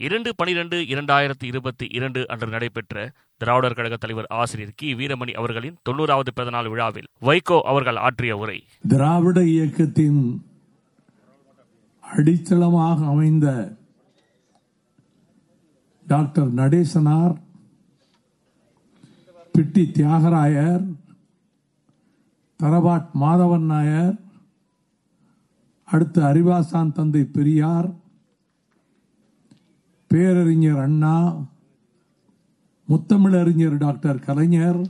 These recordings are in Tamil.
இரண்டு பனிரெண்டு இரண்டாயிரத்தி இருபத்தி இரண்டு அன்று நடைபெற்ற திராவிடர் கழக தலைவர் ஆசிரியர் கி. வீரமணி அவர்களின் தொண்ணூறாவது பிறந்தநாள் விழாவில் வைகோ அவர்கள் ஆற்றிய உரை. திராவிட இயக்கத்தின் அடித்தளமாக அமைந்த டாக்டர் நடேசனார் பிட்டி தியாகராயர் தரபாட் மாதவன் நாயர் அடுத்து அறிவாசான் தந்தை பெரியார் பேரறிஞர் அண்ணா முத்தமிழறிஞர் டாக்டர் கலைஞர்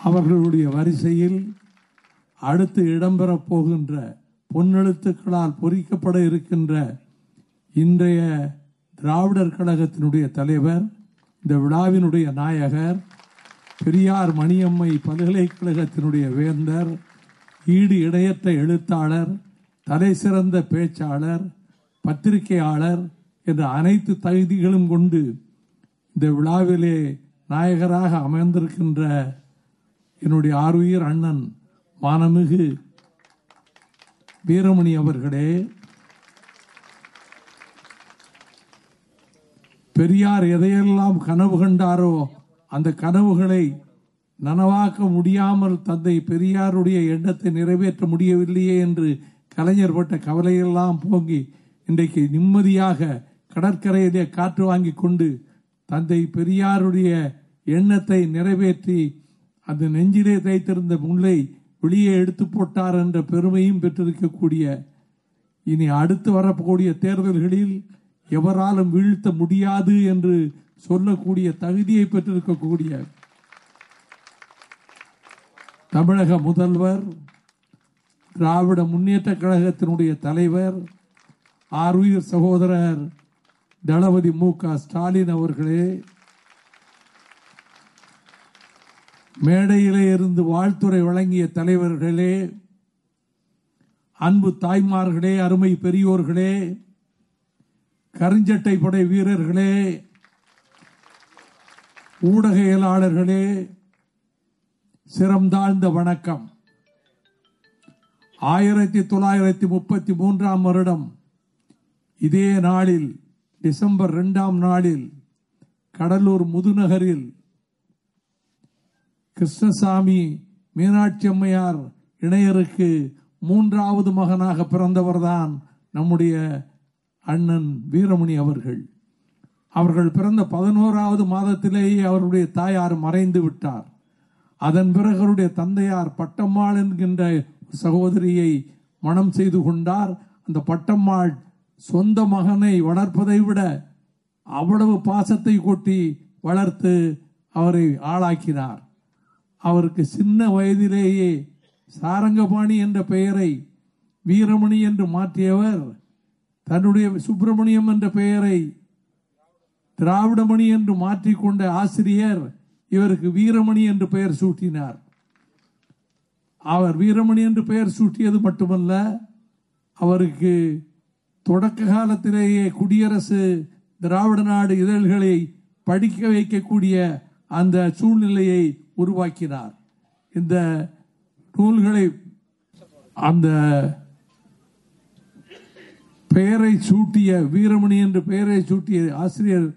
அவர்களுடைய வரிசையில் அடுத்து இடம்பெறப் போகின்ற பொன்னெழுத்துக்களால் பொறிக்கப்பட இருக்கின்ற இன்றைய திராவிடர் கழகத்தினுடைய தலைவர் இந்த விழாவினுடைய நாயகர் பெரியார் மணியம்மை பல்கலைக்கழகத்தினுடைய வேந்தர் ஈடு இடையற்ற எழுத்தாளர் தலை சிறந்த பேச்சாளர் பத்திரிகையாளர் என்ற அனைத்து தகுதிகளும் கொண்டு இந்த விழாவிலே நாயகராக அமைந்திருக்கின்ற என்னுடைய ஆர்வியர் அண்ணன் மானமிகு வீரமணி அவர்களே பெரியார் எதையெல்லாம் கனவு கண்டாரோ அந்த கனவுகளை நனவாக்க முடியாமல் தந்தை பெரியாருடைய எண்ணத்தை நிறைவேற்ற முடியவில்லையே என்று கலைஞர் பட்ட கவலையெல்லாம் போங்கி இன்றைக்கு நிம்மதியாக கடற்கரையிலே காற்று வாங்கி கொண்டு தந்தை பெரியாருடைய எண்ணத்தை நிறைவேற்றி அந்த நெஞ்சிலே தைத்திருந்த முல்லை வெளியே எடுத்து போட்டார் என்ற பெருமையும் பெற்றிருக்கக்கூடிய இனி அடுத்து வரக்கூடிய தேர்தல்களில் எவராலும் வீழ்த்த முடியாது என்று சொல்லக்கூடிய தகுதியை பெற்றிருக்கக்கூடிய தமிழக முதல்வர் திராவிட முன்னேற்ற கழகத்தினுடைய தலைவர் ஆருயிர் சகோதரர் தளபதி மு க ஸ்டாலின் அவர்களே மேடையிலே இருந்து வாழ்த்துறை வழங்கிய தலைவர்களே அன்பு தாய்மார்களே அருமை பெரியோர்களே கருஞ்சட்டை படை வீரர்களே ஊடகையலாளர்களே சிறந்தாழ்ந்த வணக்கம். ஆயிரத்தி தொள்ளாயிரத்தி முப்பத்தி மூன்றாம் வருடம் இதே நாளில் டிசம்பர் இரண்டாம் நாளில் கடலூர் முதுநகரில் கிருஷ்ணசாமி மீனாட்சி அம்மையார் இணையருக்கு மூன்றாவது மகனாக பிறந்தவர்தான் நம்முடைய அண்ணன் வீரமணி அவர்கள். அவர்கள் பிறந்த பதினோராவது மாதத்திலேயே அவருடைய தாயார் மறைந்து விட்டார். அதன் பிறகு அவருடைய தந்தையார் பட்டம்மாள் என்கின்ற சகோதரியை மனம் செய்து கொண்டார். அந்த பட்டம்மாள் சொந்த மகனை வளர்ப்பதை விட அவ்வளவு பாசத்தை கொட்டி வளர்த்து அவரை ஆளாக்கினார். அவருக்கு சின்ன வயதிலேயே சாரங்கபாணி என்ற பெயரை வீரமணி என்று மாற்றியவர் தன்னுடைய சுப்பிரமணியம் என்ற பெயரை திராவிடமணி என்று மாற்றிக்கொண்ட ஆசிரியர் இவருக்கு வீரமணி என்று பெயர் சூட்டினார். அவர் வீரமணி என்று பெயர் சூட்டியது மட்டுமல்ல அவருக்கு தொடக்க காலத்திலேயே குடியரசு திராவிட நாடு இதழ்களை படிக்க வைக்கக்கூடிய அந்த சூழ்நிலையை உருவாக்கினார். இந்த நூல்களை அந்த பெயரை சூட்டிய வீரமணி என்று பெயரை சூட்டிய ஆசிரியர்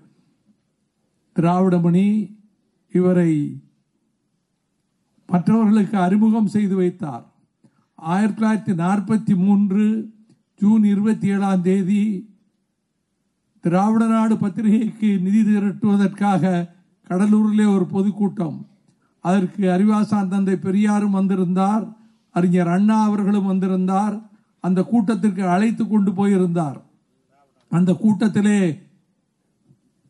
திராவிடமணி இவரை மற்றவர்களுக்கு அறிமுகம் செய்து வைத்தார். ஆயிரத்தி தொள்ளாயிரத்தி நாற்பத்தி மூன்று ஜூன் இருபத்தி ஏழாம் தேதி திராவிட நாடு பத்திரிகைக்கு நிதி திரட்டுவதற்காக கடலூரிலே ஒரு பொதுக்கூட்டம். அதற்கு அறிவாசான் தந்தை பெரியாரும் வந்திருந்தார் அறிஞர் அண்ணா அவர்களும் வந்திருந்தார் அந்த கூட்டத்திற்கு அழைத்து கொண்டு போயிருந்தார். அந்த கூட்டத்திலே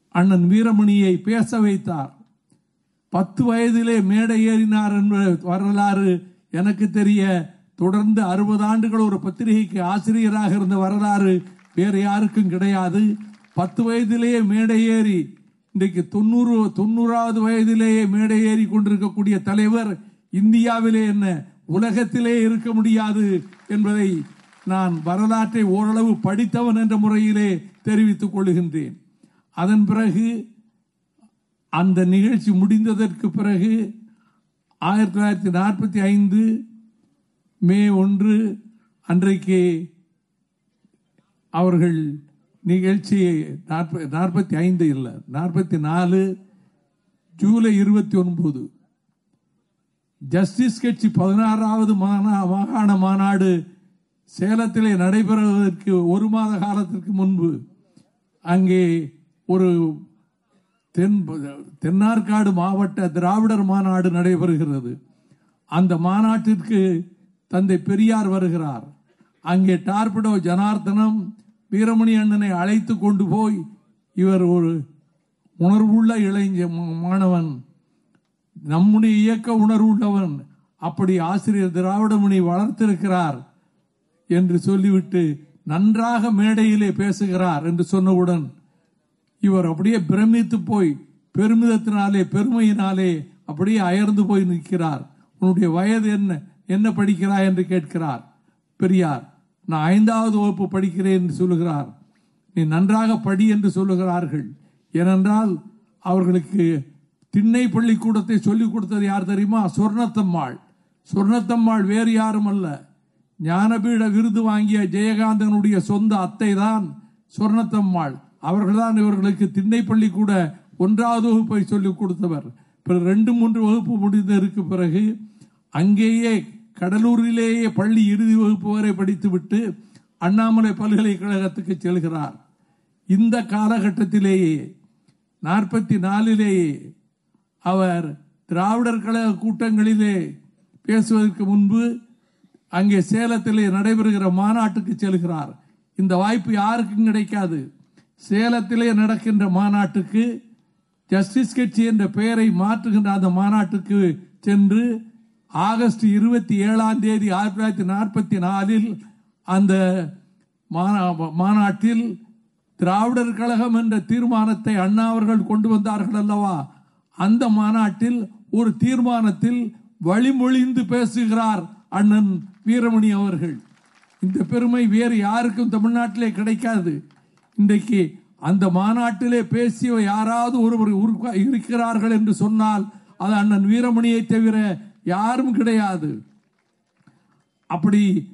அண்ணன் வீரமணியை பேச வைத்தார். பத்து வயதிலே மேடை ஏறினார் என்ற வரலாறு எனக்கு தெரிய தொடர்ந்து அறுபது ஆண்டுகள் ஒரு பத்திரிகைக்கு ஆசிரியராக இருந்த வரலாறு வேறு யாருக்கும் கிடையாது. பத்து வயதிலேயே மேடை ஏறி இன்றைக்கு தொண்ணூறு தொண்ணூறாவது வயதிலேயே மேடை ஏறி கொண்டிருக்கக்கூடிய தலைவர் இந்தியாவிலே என்ன உலகத்திலே இருக்க முடியாது என்பதை நான் வரலாற்றை ஓரளவு படித்தவன் என்ற முறையிலே தெரிவித்துக் கொள்கின்றேன். அதன் பிறகு அந்த நிகழ்ச்சி முடிந்ததற்கு பிறகு ஆயிரத்தி தொள்ளாயிரத்தி நாற்பத்தி ஐந்து மே ஒன்று அன்றைக்கு அவர்கள் நிகழ்ச்சி நாற்பத்தி ஐந்து இல்லை நாற்பத்தி நாலு ஜூலை இருபத்தி ஒன்பது ஜஸ்டிஸ் கட்சி பதினாறாவது மாநா- மாகாண மாநாடு சேலத்திலே நடைபெறுவதற்கு ஒரு மாத காலத்திற்கு முன்பு அங்கே ஒரு தென் தென்னார்காடு மாவட்ட திராவிடர் மாநாடு நடைபெறுகிறது. அந்த மாநாட்டிற்கு தந்தை பெரியார் வருகிறார். அங்கே டார்பிடோ ஜனார்த்தனம் வீரமணி அண்ணனை அழைத்து கொண்டு போய் இவர் ஒரு உணர்வுள்ள இளைஞ மாணவன். நம்முடைய இயக்க உணர்வுள்ளவன். அப்படி ஆசிரியர் திராவிடமணி வளர்த்திருக்கிறார் என்று சொல்லிவிட்டு நன்றாக மேடையிலே பேசுகிறார் என்று சொன்னவுடன் இவர் அப்படியே பிரமித்து போய் பெருமிதத்தினாலே பெருமையினாலே அப்படியே அயர்ந்து போய் நிற்கிறார். உன்னுடைய வயது என்ன? என்ன படிக்கிறாய் என்று கேட்கிறார். பெரியார் நான் ஐந்தாவது வகுப்பு படிக்கிறேன் என்று சொல்லுகிறார். நீ நன்றாக படி என்று சொல்லுகிறார்கள். ஏனென்றால் அவர்களுக்கு திண்ணை பள்ளிக்கூடத்தை சொல்லிக் கொடுத்தது யார் தெரியுமா? சொர்ணத்தம்மாள். சொர்ணத்தம்மாள் வேறு யாரும் அல்ல. ஞானபீட விருது வாங்கிய ஜெயகாந்தனுடைய சொந்த அத்தை தான் சொர்ணத்தம்மாள். அவர்கள்தான் இவர்களுக்கு திண்ணை பள்ளிக்கூட ஒன்றாவது வகுப்பை சொல்லிக் கொடுத்தவர். பிறகு ரெண்டு மூன்று வகுப்பு முடிந்ததற்கு பிறகு அங்கேயே கடலூரிலேயே பள்ளி இறுதி வகுப்பு வரை படித்துவிட்டு அண்ணாமலை பல்கலைக்கழகத்துக்கு செல்கிறார். இந்த காலகட்டத்திலேயே நாற்பத்தி நாலிலேயே அவர் திராவிடர் கழக கூட்டங்களிலே பேசுவதற்கு முன்பு அங்கே சேலத்திலே நடைபெறுகிற மாநாட்டுக்கு செல்கிறார். இந்த வாய்ப்பு யாருக்கும் கிடைக்காது. சேலத்திலே நடக்கின்ற மாநாட்டுக்கு ஜஸ்டிஸ் கட்சி என்ற பெயரை மாற்றுகின்ற அந்த மாநாட்டுக்கு சென்று ஆகஸ்ட் இருபத்தி ஏழாம் தேதி ஆயிரத்தி தொள்ளாயிரத்தி நாற்பத்தி நாலில் அந்த மாநா- மாநாட்டில் திராவிடர் கழகம் என்ற தீர்மானத்தை அண்ணா அவர்கள் கொண்டு வந்தார்கள் அல்லவா? அந்த மாநாட்டில் ஒரு தீர்மானத்தில் வழிமொழிந்து பேசுகிறார் அண்ணன் வீரமணி அவர்கள். இந்த பெருமை வேறு யாருக்கும் தமிழ்நாட்டிலே கிடைக்காது. இன்றைக்கு அந்த மாநாட்டிலே பேசிய யாராவது ஒருவர் இருக்கிறார்கள் என்று சொன்னால் அது அண்ணன் வீரமணியை தவிர யாரும் கிடையாது. அப்படி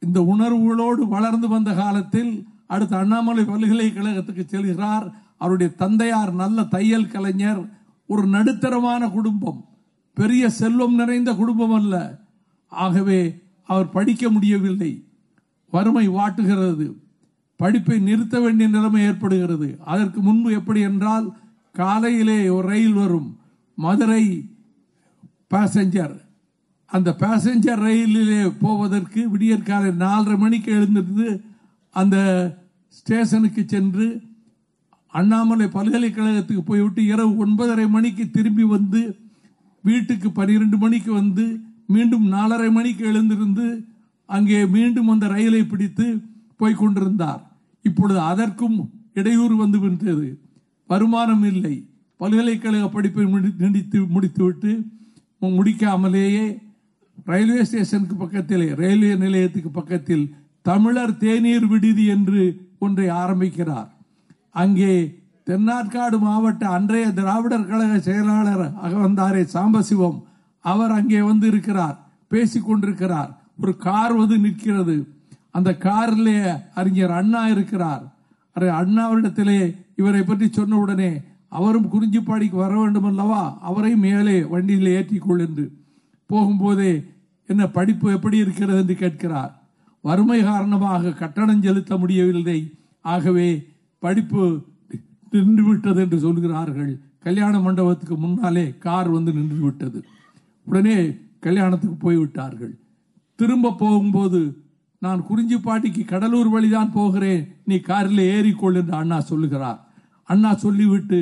இந்த உணர்வுகளோடு வளர்ந்து வந்த காலத்தில் அடுத்து அண்ணாமலை பல்கலைக்கழகத்துக்கு செல்கிறார். அவருடைய தந்தையார் நல்ல தையல் கலைஞர் ஒரு நடுத்தரமான குடும்பம். பெரிய செல்வம் நிறைந்த குடும்பம் அல்ல. ஆகவே அவர் படிக்க முடியவில்லை. வறுமை வாட்டுகிறது. படிப்பை நிறுத்த வேண்டிய நிலைமை ஏற்படுகிறது. அதற்கு முன்பு எப்படி என்றால் காலையிலே ஒரு ரயில் வரும். மதுரை பேசஞ்சர் அந்த பேசஞ்சர் ரயிலிலே போவதற்கு விடியற்காலை நாலரை மணிக்கு எழுந்திருந்து அந்த ஸ்டேஷனுக்கு சென்று அண்ணாமலை பல்கலைக்கழகத்துக்கு போய்விட்டு இரவு ஒன்பதரை மணிக்கு திரும்பி வந்து வீட்டுக்கு பன்னிரெண்டு மணிக்கு வந்து மீண்டும் நாலரை மணிக்கு எழுந்திருந்து அங்கே மீண்டும் அந்த ரயிலை பிடித்து போய்கொண்டிருந்தார் இப்பொழுது அதற்கும் இடையூறு வந்து விட்டது. வருமானம் இல்லை. பல்கலைக்கழக படிப்பை முடித்து முடித்துவிட்டு முடிக்காமலேயே ரயில்வே ஸ்டேஷனுக்கு பக்கத்தில் ரயில்வே நிலையத்துக்கு பக்கத்தில் தமிழர் தேநீர் விடுதி என்று ஒன்றை ஆரம்பிக்கிறார். அங்கே தென்னாற்காடு மாவட்ட அன்றைய திராவிடர் கழக செயலாளர் அகவந்தாரே சாம்பசிவம். அவர் அங்கே வந்து இருக்கிறார் பேசிக் கொண்டிருக்கிறார். ஒரு கார் வந்து நிற்கிறது. அந்த காரிலே அறிஞர் அண்ணா இருக்கிறார். அரை அண்ணாவிடத்திலே இவரை பற்றி சொன்ன உடனே அவரும் குறிஞ்சிப்பாடிக்கு வர வேண்டும் அல்லவா அவரையும் மேலே வண்டியில் ஏற்றிக்கொள் என்று போகும்போதே என்ன படிப்பு எப்படி இருக்கிறது என்று கேட்கிறார். வறுமை காரணமாக கட்டணம் செலுத்த முடியவில்லை. ஆகவே படிப்பு நின்றுவிட்டது என்று சொல்கிறார்கள். கல்யாண மண்டபத்துக்கு முன்னாலே கார் வந்து நின்று விட்டது உடனே கல்யாணத்துக்கு போய்விட்டார்கள். திரும்ப போகும்போது நான் குறிஞ்சிப்பாட்டிக்கு கடலூர் வழிதான் போகிறேன். நீ காரில் ஏறிக்கொள் என்று அண்ணா சொல்லுகிறார். அண்ணா சொல்லிவிட்டு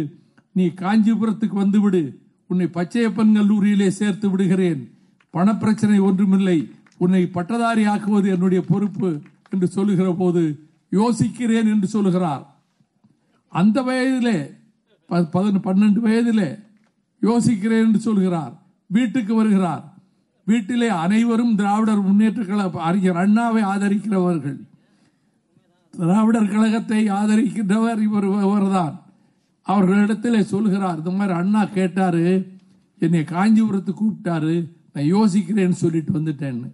நீ காஞ்சிபுரத்துக்கு வந்துவிடு. உன்னை பச்சையப்பன் கல்லூரியிலே சேர்த்து விடுகிறேன். பணப்பிரச்சனை ஒன்றுமில்லை. உன்னை பட்டதாரி ஆக்குவது என்னுடைய பொறுப்பு என்று சொல்லுகிற போது யோசிக்கிறேன் என்று சொல்லுகிறார். அந்த வயதிலே ப- பன்னெண்டு வயதிலே யோசிக்கிறேன் என்று சொல்கிறார் வீட்டுக்கு வருகிறார். வீட்டிலே அனைவரும் திராவிடர் முன்னேற்ற கழக அறிஞர் அண்ணாவை ஆதரிக்கிறவர்கள். திராவிடர் கழகத்தை ஆதரிக்கின்றவர் இவர் இவர்தான். அவர்களிடத்தில் சொல்கிறார் இந்த மாதிரி அண்ணா கேட்டாரு என்னை காஞ்சிபுரத்துக்கு கூப்பிட்டாரு நான் யோசிக்கிறேன்னு சொல்லிட்டு வந்துட்டேன்னு.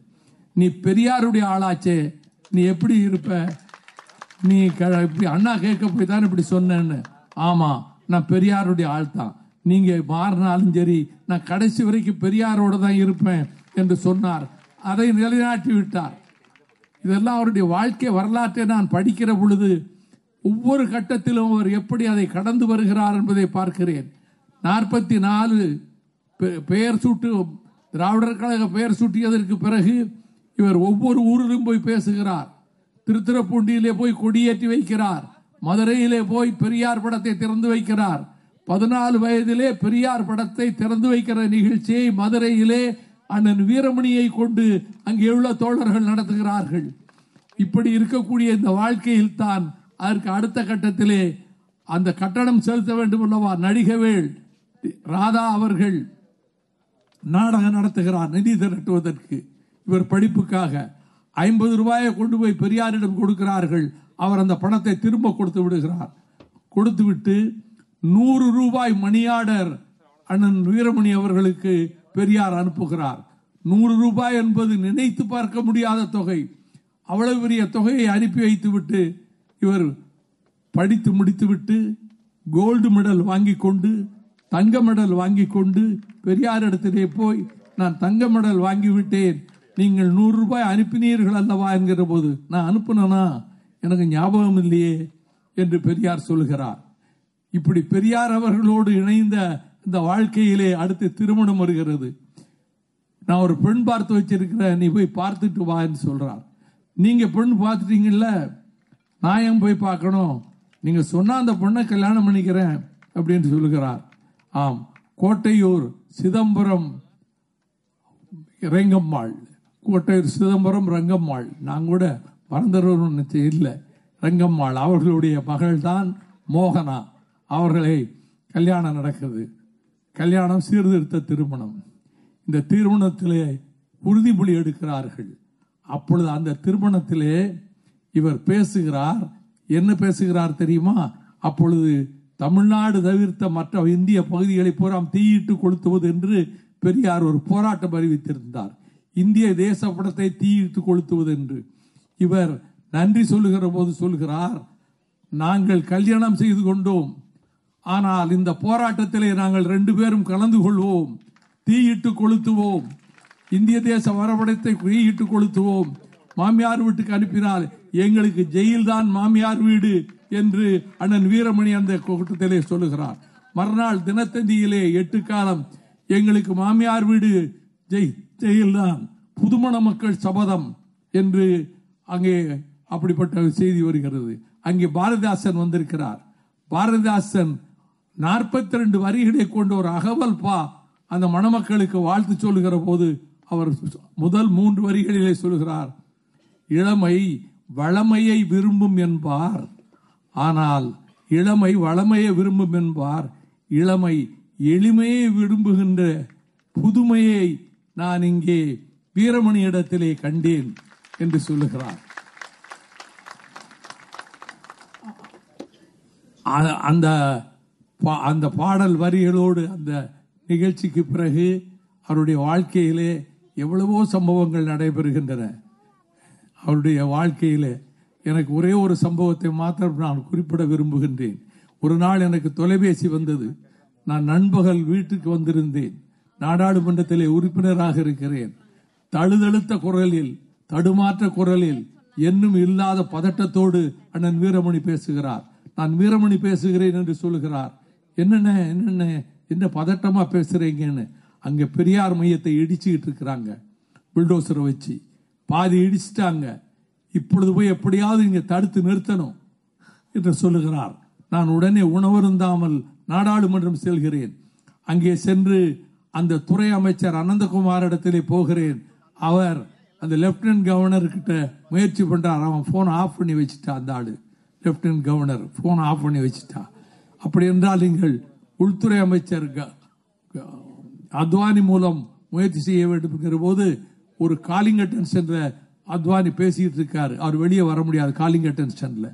நீ பெரியாருடைய ஆளாச்சே நீ எப்படி இருப்ப? நீ க- இப்படி அண்ணா கேட்க போய் தான் இப்படி சொன்னேன்னு. ஆமா நான் பெரியாருடைய ஆள் தான் நீங்க மாறினாலும் சரி நான் கடைசி வரைக்கும் பெரியாரோட தான் இருப்பேன் என்று சொன்னார். அதை நிலைநாட்டி விட்டார் இதெல்லாம் அவருடைய வாழ்க்கை வரலாற்றை நான் படிக்கிற பொழுது ஒவ்வொரு கட்டத்திலும் அவர் எப்படி அதை கடந்து வருகிறார் என்பதை பார்க்கிறேன். நாற்பத்தி நாலு பெயர் சூட்டு திராவிடர் கழக பெயர் சூட்டியதற்கு பிறகு இவர் ஒவ்வொரு ஊரிலும் போய் பேசுகிறார். திருத்திரப்பூண்டியிலே போய் கொடியேற்றி வைக்கிறார். மதுரையிலே போய் பெரியார் படத்தை திறந்து வைக்கிறார். பதினாலு வயதிலே பெரியார் படத்தை திறந்து வைக்கிற நிகழ்ச்சியை மதுரையிலே அண்ணன் வீரமணியை கொண்டு அங்கே உள்ள தோழர்கள் நடத்துகிறார்கள். இப்படி இருக்கக்கூடிய இந்த வாழ்க்கையில் தான் அதற்கு அடுத்த கட்டத்திலே அந்த கட்டணம் செலுத்த வேண்டும் அல்லவா? நடிகவேள் ராதா அவர்கள் நாடகம் நடத்துகிறார் நிதி திரட்டுவதற்கு. இவர் படிப்புக்காக ஐம்பது ரூபாயை கொண்டு போய் பெரியாரிடம் கொடுக்கிறார்கள். அவர் அந்த பணத்தை திரும்ப கொடுத்து விடுகிறார். கொடுத்து விட்டு நூறு ரூபாய் மணியாடர் அண்ணன் வீரமணி அவர்களுக்கு பெரியார் அனுப்புகிறார். நூறு ரூபாய் என்பது நினைத்து பார்க்க முடியாத தொகை. அவ்வளவு பெரிய தொகையை அனுப்பி வைத்து விட்டு இவர் படித்து முடித்துவிட்டு கோல்டு மெடல் வாங்கி கொண்டு தங்க மெடல் வாங்கி கொண்டு பெரியார் இடத்திலே போய் நான் தங்க மெடல் வாங்கிவிட்டேன். நீங்கள் நூறு ரூபாய் அனுப்பினீர்கள் அல்லவா? என்கிற போது நான் அனுப்புனனா? எனக்கு ஞாபகம் இல்லையே என்று பெரியார் சொல்கிறார் இப்படி பெரியார் அவர்களோடு இணைந்த இந்த வாழ்க்கையிலே அடுத்து திருமணம் வருகிறது. நான் ஒரு பெண் பார்த்து வச்சிருக்கிறேன் நீ போய் பார்த்துட்டு வா என்று சொல்றார். நீங்க பெண் பார்த்துட்டீங்கல்ல நான் ஏன் போய் பார்க்கணும்? நீங்க சொன்னா அந்த பொண்ணை கல்யாணம் பண்ணிக்கிறேன் அப்படின்னு சொல்லுகிறார். ஆம் கோட்டையூர் சிதம்பரம் ரங்கம்மாள். கோட்டையூர் சிதம்பரம் ரங்கம்மாள். நான் கூட மறந்துடுவோம் இல்லை ரங்கம்மாள் அவர்களுடைய மகள் தான் மோகனா. அவர்களை கல்யாணம் நடக்குது. கல்யாணம் சீர்திருத்த திருமணம். இந்த திருமணத்திலே உறுதிமொழி எடுக்கிறார்கள். அப்பொழுது அந்த திருமணத்திலே இவர் பேசுகிறார். என்ன பேசுகிறார் தெரியுமா? அப்பொழுது தமிழ்நாடு தவிர்த்த மற்ற இந்திய பகுதிகளை பூரா தீயிட்டு கொளுத்துவது என்று பெரியார் ஒரு போராட்டம் அறிவித்திருந்தார். இந்திய தேசப்படத்தை தீயிட்டு கொளுத்துவது என்று. இவர் நன்றி சொல்லுகிற போது சொல்கிறார் நாங்கள் கல்யாணம் செய்து கொண்டோம். ஆனால் இந்த போராட்டத்திலே நாங்கள் ரெண்டு பேரும் கலந்து கொள்வோம். தீயிட்டு கொளுத்துவோம். இந்திய தேச வரபடத்தை தீயிட்டு கொளுத்துவோம். மாமியார் வீட்டுக்கு அனுப்பினால் எங்களுக்கு ஜெயில் தான் மாமியார் வீடு என்று அண்ணன் வீரமணி அந்த கூட்டத்திலே சொல்லுகிறார். மறுநாள் தினத்தந்தியிலே எட்டு காலம் எங்களுக்கு மாமியார் வீடு ஜெய் ஜெயில் தான் புதுமண மக்கள் சபதம் என்று அங்கே அப்படிப்பட்ட செய்தி வருகிறது. அங்கே பாரதிதாசன் வந்திருக்கிறார். பாரதிதாசன் நாற்பத்தி ரெண்டு வரிகளை கொண்ட ஒரு அகவல் பா அந்த மணமக்களுக்கு வாழ்த்து சொல்லுகிற போது அவர் முதல் மூன்று வரிகளிலே சொல்கிறார் இளமை வளமையை விரும்பும் என்பார். ஆனால் இளமை வளமையை விரும்பும் என்பார். இளமை எளிமையை விரும்புகின்ற புதுமையை நான் இங்கே வீரமணி இடத்திலே கண்டேன் என்று சொல்லுகிறார். அந்த பா- அந்த பாடல் வரிகளோடு அந்த நிகழ்ச்சிக்கு பிறகு அவருடைய வாழ்க்கையிலே எவ்வளவோ சம்பவங்கள் நடைபெறுகின்றன. அவருடைய வாழ்க்கையில் எனக்கு ஒரே ஒரு சம்பவத்தை மாத்திரம் நான் குறிப்பிட விரும்புகின்றேன். ஒரு நாள் எனக்கு தொலைபேசி வந்தது. நான் நண்பகல் வீட்டுக்கு வந்திருந்தேன். நாடாளுமன்றத்திலே உறுப்பினராக இருக்கிறேன். தழுதழுத்த குரலில் தடுமாற்ற குரலில் என்னும் இல்லாத பதட்டத்தோடு அண்ணன் வீரமணி பேசுகிறார். நான் வீரமணி பேசுகிறேன் என்று சொல்லுகிறார் என்னென்ன என்னென்ன என்ன பதட்டமா பேசுறீங்கன்னு? அங்க பெரியார் மையத்தை இடிச்சுக்கிட்டு இருக்கிறாங்க. புல்டோசரை வச்சு. பாதி இடிச்சிட்டாங்க. இப்பொழுது போய் எப்படியாவது இங்க தடுத்து நிறுத்தணும் என்று சொல்லுகிறார். நான் உடனே உணவருந்தாமல் நாடாளுமன்றம் செல்கிறேன். அங்கே சென்று அந்த துறை அமைச்சர் அனந்தகுமார் இடத்திலே போகிறேன். அவர் அந்த லெப்டினன்ட் கவர்னர் கிட்ட முயற்சி பண்றார். அவன் போன் ஆஃப் பண்ணி வச்சுட்டா அந்த ஆளு. லெப்டினன்ட் கவர்னர் போன் ஆஃப் பண்ணி வச்சுட்டா. அப்படி என்றால் நீங்கள் உள்துறை அமைச்சர் க- க- அத்வானி மூலம் முயற்சி செய்ய வேண்டும் என்கிற போது ஒரு காலிங் அட்டென்ஷன்ல அத்வானி பேசிட்டு இருக்காரு அவர் வெளியே வர முடியாது காலிங் அட்டென்ஷன்ல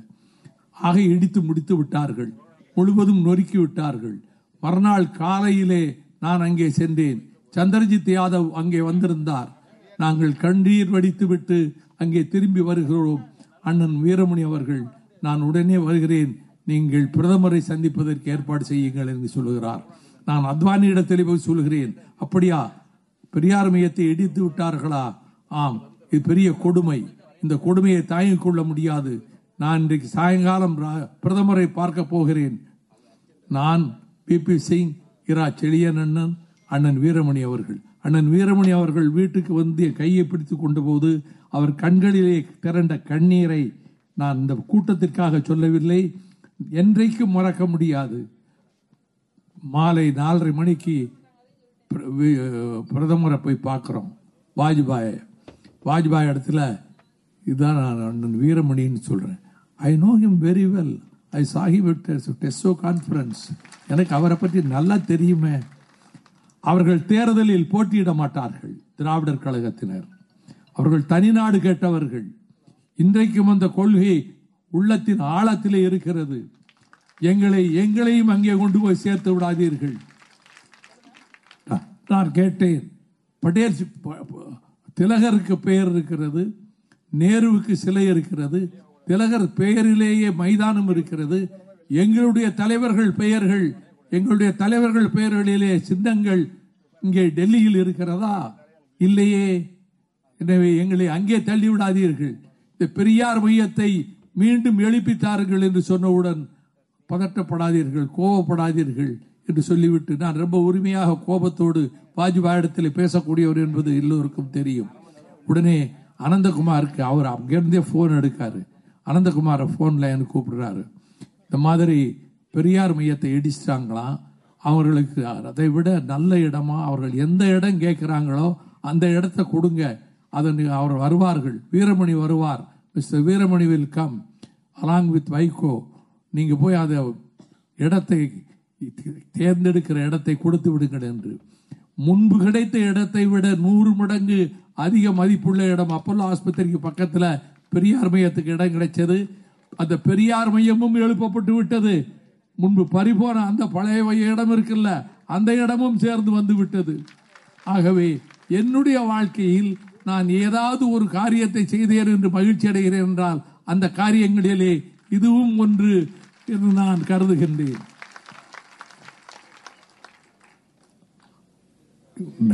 ஆக இடித்து முடித்து விட்டார்கள். முழுவதும் நொறுக்கி விட்டார்கள். மறுநாள் காலையிலே நான் அங்கே சென்றேன். சந்திரஜித் யாதவ் அங்கே வந்திருந்தார். நாங்கள் கண்ணீர் வடித்துவிட்டு அங்கே திரும்பி வருகிறோம். அண்ணன் வீரமணி அவர்கள் நான் உடனே வருகிறேன். நீங்கள் பிரதமரை சந்திப்பதற்கு ஏற்பாடு செய்யுங்கள் என்று சொல்லுகிறார். நான் அத்வானியிடத்தில் போய் சொல்கிறேன் அப்படியா? பெரியார் மையத்தை இடித்து விட்டார்களா? ஆம். இது பெரிய கொடுமை. இந்த கொடுமையை தாங்கிக் கொள்ள முடியாது. நான் இன்றைக்கு சாயங்காலம் ரா- பிரதமரை பார்க்க போகிறேன். நான் பிபி சிங் இரா செழியன் அண்ணன் அண்ணன் வீரமணி அவர்கள். அண்ணன் வீரமணி அவர்கள் வீட்டுக்கு வந்து என் கையை பிடித்து கொண்ட போது அவர் கண்களிலே திரண்ட கண்ணீரை நான் இந்த கூட்டத்திற்காக சொல்லவில்லை. என்றைக்கும் மறக்க முடியாது. மாலை நாலரை மணிக்கு பிரதமரை போய் பார்க்குறோம். வாஜ்பாய். வாஜ்பாய் இடத்துல இதுதான் நான் அண்ணன் வீரமணின்னு சொல்கிறேன் I know him very well I Sahib டெஸ்டோ கான்ஃபரன்ஸ் எனக்கு அவரை பற்றி நல்லா தெரியுமே. அவர்கள் தேர்தலில் போட்டியிட மாட்டார்கள் திராவிடர் கழகத்தினர். அவர்கள் தனிநாடு கேட்டவர்கள். இன்றைக்கும் அந்த கொள்கை உள்ளத்தின் ஆழத்திலே இருக்கிறது. எங்களை எங்களையும் அங்கே கொண்டு போய் சேர்த்து விடாதீர்கள். நான் கேட்டேன் பட்டேல் ப- திலகருக்கு பெயர் இருக்கிறது நேருவுக்கு சிலை இருக்கிறது திலகர் பெயரிலேயே மைதானம் இருக்கிறது எங்களுடைய தலைவர்கள் பெயர்கள் எங்களுடைய தலைவர்கள் பெயர்களிலே சின்னங்கள் இங்கே டெல்லியில் இருக்கிறதா? இல்லையே. எனவே எங்களை அங்கே தள்ளி விடாதீர்கள் இந்த பெரியார் மையத்தை மீண்டும் எழுப்பித்தார்கள் என்று சொன்னவுடன் பதட்டப்படாதீர்கள் கோபப்படாதீர்கள். என்று சொல்லிவிட்டு நான் ரொம்ப உரிமையாக கோபத்தோடு வாஜ்பாயிடத்தில் பேசக்கூடியவர் என்பது எல்லோருக்கும் தெரியும். உடனே அனந்தகுமாருக்கு அவர் அங்கிருந்தே ஃபோன் எடுக்காரு. அனந்தகுமாரை ஃபோனில் எனக்கு கூப்பிடுறாரு. இந்த மாதிரி பெரியார் மையத்தை இடிச்சிட்டாங்களாம் அவர்களுக்கு அதை விட நல்ல இடமா? அவர்கள் எந்த இடம் கேட்குறாங்களோ அந்த இடத்த கொடுங்க. அதன் அவர் வருவார்கள். வீரமணி வருவார். Mister Veeramani will come along with Vaiko நீங்கள் போய் அதை இடத்தை தேர்ந்தெடுக்கிற இடத்தை கொடுத்து விடுங்கள் என்று. முன்பு கிடைத்த இடத்தை விட நூறு மடங்கு அதிக மதிப்புள்ள இடம் அப்பல்லோ ஆஸ்பத்திரிக்கு பக்கத்தில் பெரியார் மையத்துக்கு இடம் கிடைச்சது. அந்த பெரியார் மையமும் எழுப்பப்பட்டு விட்டது. முன்பு பறிபோன அந்த பழைய மைய இடம் இருக்குல்ல அந்த இடமும் சேர்ந்து வந்து விட்டது. ஆகவே என்னுடைய வாழ்க்கையில் நான் ஏதாவது ஒரு காரியத்தை செய்தேன் என்று மகிழ்ச்சி அடைகிறேன் என்றால் அந்த காரியங்களிலே இதுவும் ஒன்று என்று நான் கருதுகின்றேன்.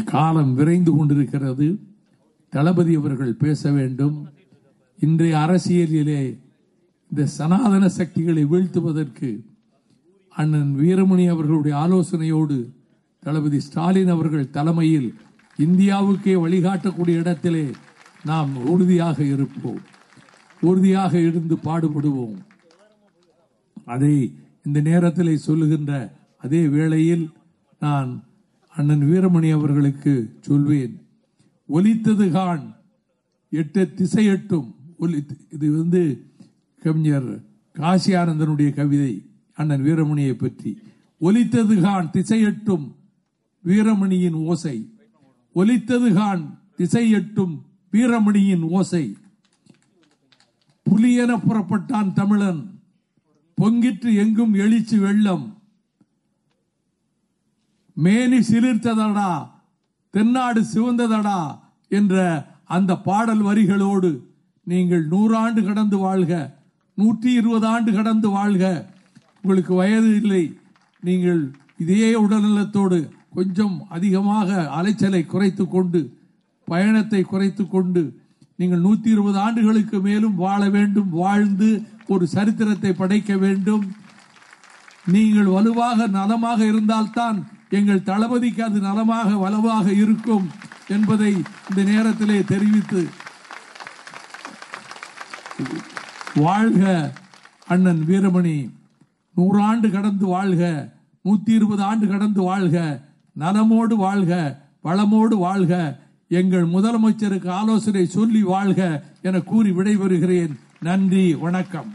காலம் விரைந்து கொண்டிருக்கிறது. தளபதி அவர்கள் பேச வேண்டும். இன்றைய அரசியலிலே இந்த சனாதன சக்திகளை வீழ்த்துவதற்கு அண்ணன் வீரமணி அவர்களுடைய ஆலோசனையோடு தளபதி ஸ்டாலின் அவர்கள் தலைமையில் இந்தியாவுக்கே வழிகாட்டக்கூடிய இடத்திலே நாம் உறுதியாக இருப்போம். உறுதியாக இருந்து பாடுபடுவோம். அதை இந்த நேரத்தில் சொல்லுகின்ற அதே வேளையில் நான் அண்ணன் வீரமணி அவர்களுக்கு சொல்வேன். ஒலித்தது கான் எட்டு திசை எட்டும் ஒலி இது வந்து கவிஞர் காசி ஆனந்தனுடைய கவிதை அண்ணன் வீரமணியை பற்றி. ஒலித்தது கான் திசையட்டும் வீரமணியின் ஓசை. ஒலித்தது கான் திசையட்டும் வீரமணியின் ஓசை. புலியென புறப்பட்டான் தமிழன். பொங்கிற்று எங்கும் எழுச்சி வெள்ளம். மேனி சிலிர்த்ததடா தென்னாடு சிவந்ததடா என்ற அந்த பாடல் வரிகளோடு நீங்கள் நூறாண்டு கடந்து வாழ்க நூற்றி இருபது ஆண்டு கடந்து வாழ்க. உங்களுக்கு வயது இல்லை நீங்கள் இதே உடல்நலத்தோடு கொஞ்சம் அதிகமாக அலைச்சலை குறைத்து கொண்டு பயணத்தை குறைத்து கொண்டு நீங்கள் நூத்தி இருபது ஆண்டுகளுக்கு மேலும் வாழ வேண்டும் வாழ்ந்து ஒரு சரித்திரத்தை படைக்க வேண்டும். நீங்கள் வலுவாக நலமாக இருந்தால்தான் எங்கள் தளபதிக்கு அது நலமாக வலுவாக இருக்கும் என்பதை இந்த நேரத்திலே தெரிவித்து வாழ்க அண்ணன் வீரமணி. நூறாண்டு கடந்து வாழ்க நூத்தி இருபது ஆண்டு கடந்து வாழ்க நலமோடு வாழ்க வளமோடு வாழ்க எங்கள் முதலமைச்சருக்கு ஆலோசனை சொல்லி வாழ்க என கூறி விடைபெறுகிறேன். நன்றி வணக்கம்.